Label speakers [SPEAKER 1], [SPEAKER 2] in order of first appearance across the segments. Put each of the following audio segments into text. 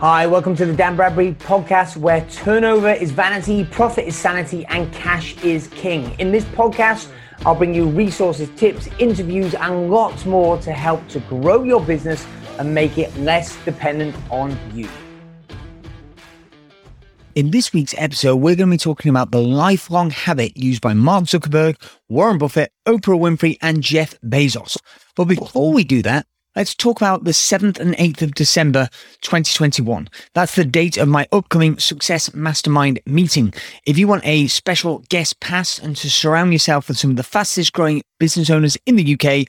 [SPEAKER 1] Hi, welcome to the Dan Bradbury podcast where turnover is vanity, profit is sanity, and cash is king. In this podcast, I'll bring you resources, tips, interviews, and lots more to help to grow your business and make it less dependent on you.
[SPEAKER 2] In this week's episode, we're going to be talking about the lifelong habit used by Mark Zuckerberg, Warren Buffett, Oprah Winfrey, and Jeff Bezos. But before we do that, Let's talk about the 7th and 8th of December 2021. That's the date of my upcoming Success Mastermind meeting. If you want a special guest pass and to surround yourself with some of the fastest growing business owners in the UK,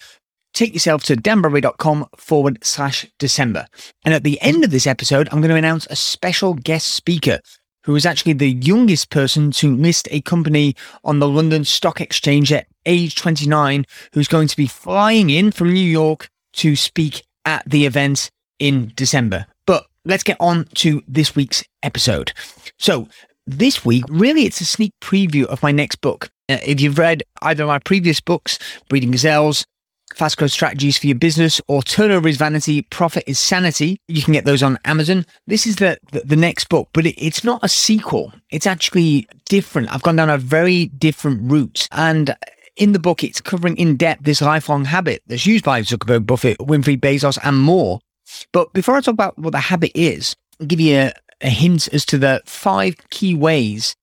[SPEAKER 2] take yourself to danbradbury.com forward slash December. And at the end of this episode, I'm going to announce a special guest speaker who is actually the youngest person to list a company on the London Stock Exchange at age 29, who's going to be flying in from New York to speak at the event in December. But let's get on to this week's episode. So, this week, really, it's a sneak preview of my next book. Uh, if you've read either of my previous books, Breeding Gazelles, Fast Growth Strategies for Your Business, or Turnover is Vanity, Profit is Sanity, you can get those on Amazon. This is the, the, the next book, but it, it's not a sequel. It's actually different. I've gone down a very different route. And in the book, it's covering in depth this lifelong habit that's used by Zuckerberg, Buffett, Winfrey, Bezos, and more. But before I talk about what the habit is, I'll give you a, a hint as to the five key ways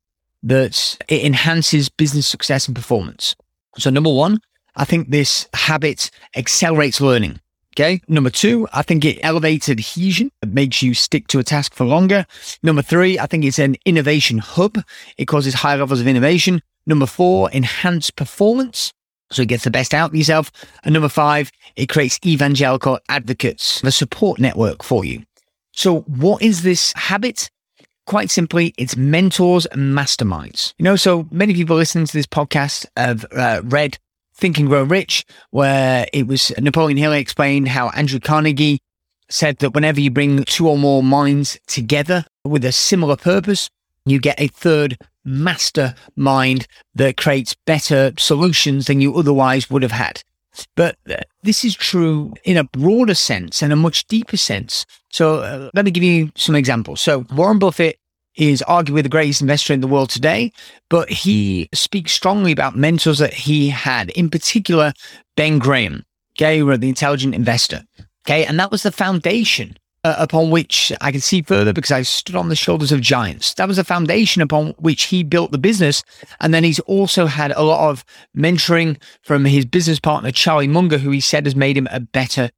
[SPEAKER 2] that it enhances business success and performance. So, number one, I think this habit accelerates learning. Okay. Number two, I think it elevates adhesion. It makes you stick to a task for longer. Number three, I think it's an innovation hub. It causes high levels of innovation. Number four, enhance performance. So it gets the best out of yourself. And number five, it creates evangelical advocates, the support network for you. So what is this habit? Quite simply, it's mentors and masterminds. You know, so many people listening to this podcast have uh, read Think and Grow Rich, where it was Napoleon Hill explained how Andrew Carnegie said that whenever you bring two or more minds together with a similar purpose, you get a third mastermind that creates better solutions than you otherwise would have had. But uh, this is true in a broader sense and a much deeper sense. So uh, let me give you some examples. So Warren Buffett is arguably the greatest investor in the world today, but he speaks strongly about mentors that he had, in particular, Ben Graham, okay, the intelligent investor. Okay. And that was the foundation uh, upon which I can see further because I stood on the shoulders of giants. That was the foundation upon which he built the business. And then he's also had a lot of mentoring from his business partner, Charlie Munger, who he said has made him a better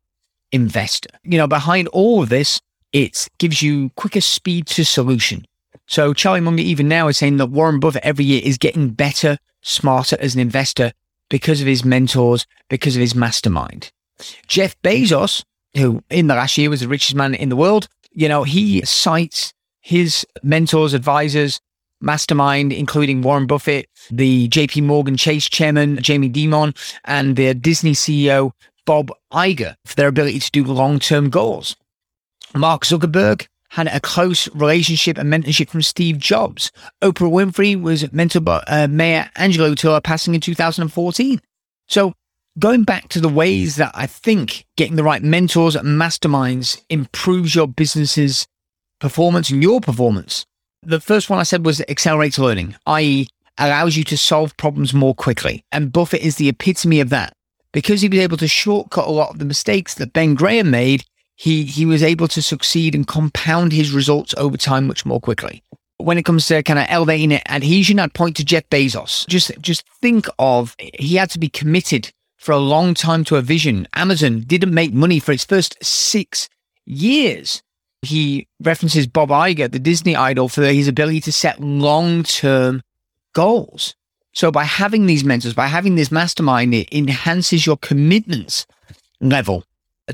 [SPEAKER 2] investor. You know, behind all of this, it gives you quicker speed to solution. So Charlie Munger even now is saying that Warren Buffett every year is getting better, smarter as an investor because of his mentors, because of his mastermind. Jeff Bezos who in the last year was the richest man in the world, you know, he cites his mentors, advisors, mastermind, including Warren Buffett, the JP Morgan Chase chairman, Jamie Dimon, and the Disney CEO, Bob Iger, for their ability to do long term goals. Mark Zuckerberg had a close relationship and mentorship from Steve Jobs. Oprah Winfrey was mentored by uh, Maya Angelou till passing in 2014. So going back to the ways that I think getting the right mentors and masterminds improves your business's performance and your performance. The first one I said was accelerates learning, i.e., allows you to solve problems more quickly. And Buffett is the epitome of that. Because he was able to shortcut a lot of the mistakes that Ben Graham made, he, he was able to succeed and compound his results over time much more quickly. When it comes to kind of elevating adhesion, I'd point to Jeff Bezos. Just, just think of he had to be committed for a long time to a vision. Amazon didn't make money for its first six years. He references Bob Iger, the Disney idol, for his ability to set long term goals. So by having these mentors, by having this mastermind, it enhances your commitments level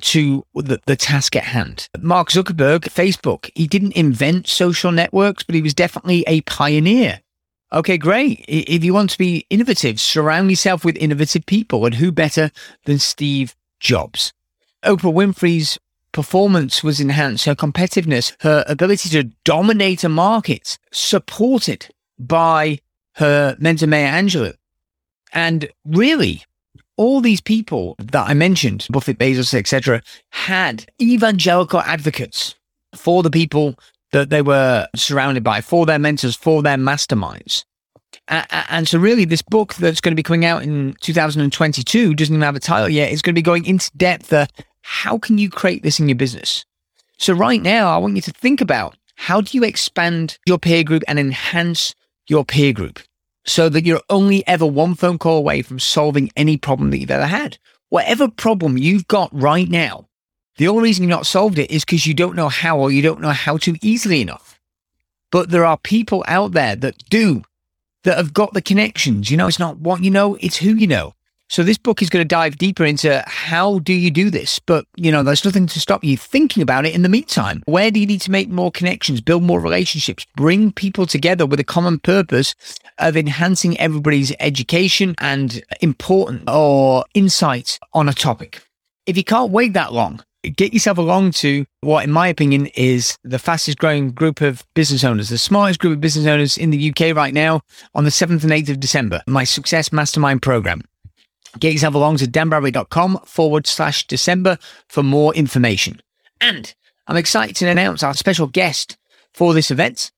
[SPEAKER 2] to the, the task at hand. Mark Zuckerberg, Facebook, he didn't invent social networks, but he was definitely a pioneer. Okay, great. If you want to be innovative, surround yourself with innovative people. And who better than Steve Jobs? Oprah Winfrey's performance was enhanced, her competitiveness, her ability to dominate a market, supported by her mentor, Maya Angelou. And really, all these people that I mentioned, Buffett, Bezos, etc., had evangelical advocates for the people that they were surrounded by, for their mentors, for their masterminds. And so, really, this book that's going to be coming out in 2022 doesn't even have a title yet. It's going to be going into depth. Uh, how can you create this in your business? So, right now, I want you to think about how do you expand your peer group and enhance your peer group so that you're only ever one phone call away from solving any problem that you've ever had. Whatever problem you've got right now, the only reason you've not solved it is because you don't know how or you don't know how to easily enough. But there are people out there that do that have got the connections. You know, it's not what you know, it's who you know. So this book is going to dive deeper into how do you do this? But, you know, there's nothing to stop you thinking about it in the meantime. Where do you need to make more connections, build more relationships, bring people together with a common purpose of enhancing everybody's education and important or insight on a topic? If you can't wait that long, get yourself along to what, in my opinion, is the fastest growing group of business owners, the smartest group of business owners in the UK right now on the 7th and 8th of December, my Success Mastermind program. Get yourself along to danbradbury.com forward slash December for more information. And I'm excited to announce our special guest for this event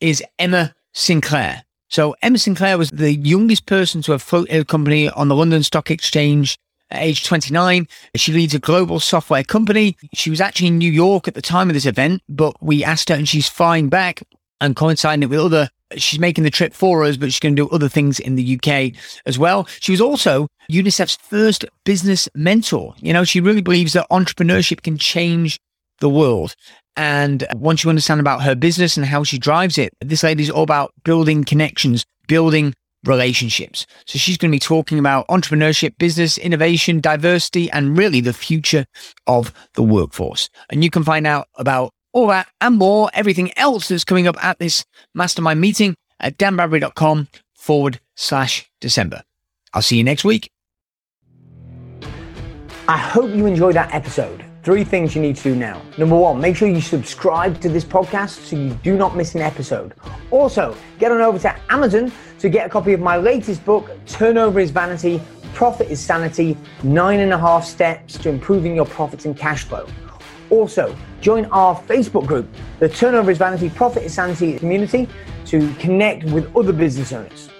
[SPEAKER 2] is Emma Sinclair. So Emma Sinclair was the youngest person to have floated a company on the London Stock Exchange age 29. She leads a global software company. She was actually in New York at the time of this event, but we asked her and she's flying back and coinciding it with other she's making the trip for us, but she's going to do other things in the UK as well. She was also UNICEF's first business mentor. You know, she really believes that entrepreneurship can change the world. And once you understand about her business and how she drives it, this lady's all about building connections, building relationships. So she's going to be talking about entrepreneurship, business, innovation, diversity, and really the future of the workforce. And you can find out about all that and more, everything else that's coming up at this mastermind meeting at danbradbury.com forward slash December. I'll see you next week.
[SPEAKER 1] I hope you enjoyed that episode. Three things you need to do now. Number one, make sure you subscribe to this podcast so you do not miss an episode. Also, get on over to Amazon to get a copy of my latest book, Turnover is Vanity, Profit is Sanity Nine and a Half Steps to Improving Your Profits and Cash Flow. Also, join our Facebook group, the Turnover is Vanity, Profit is Sanity community, to connect with other business owners.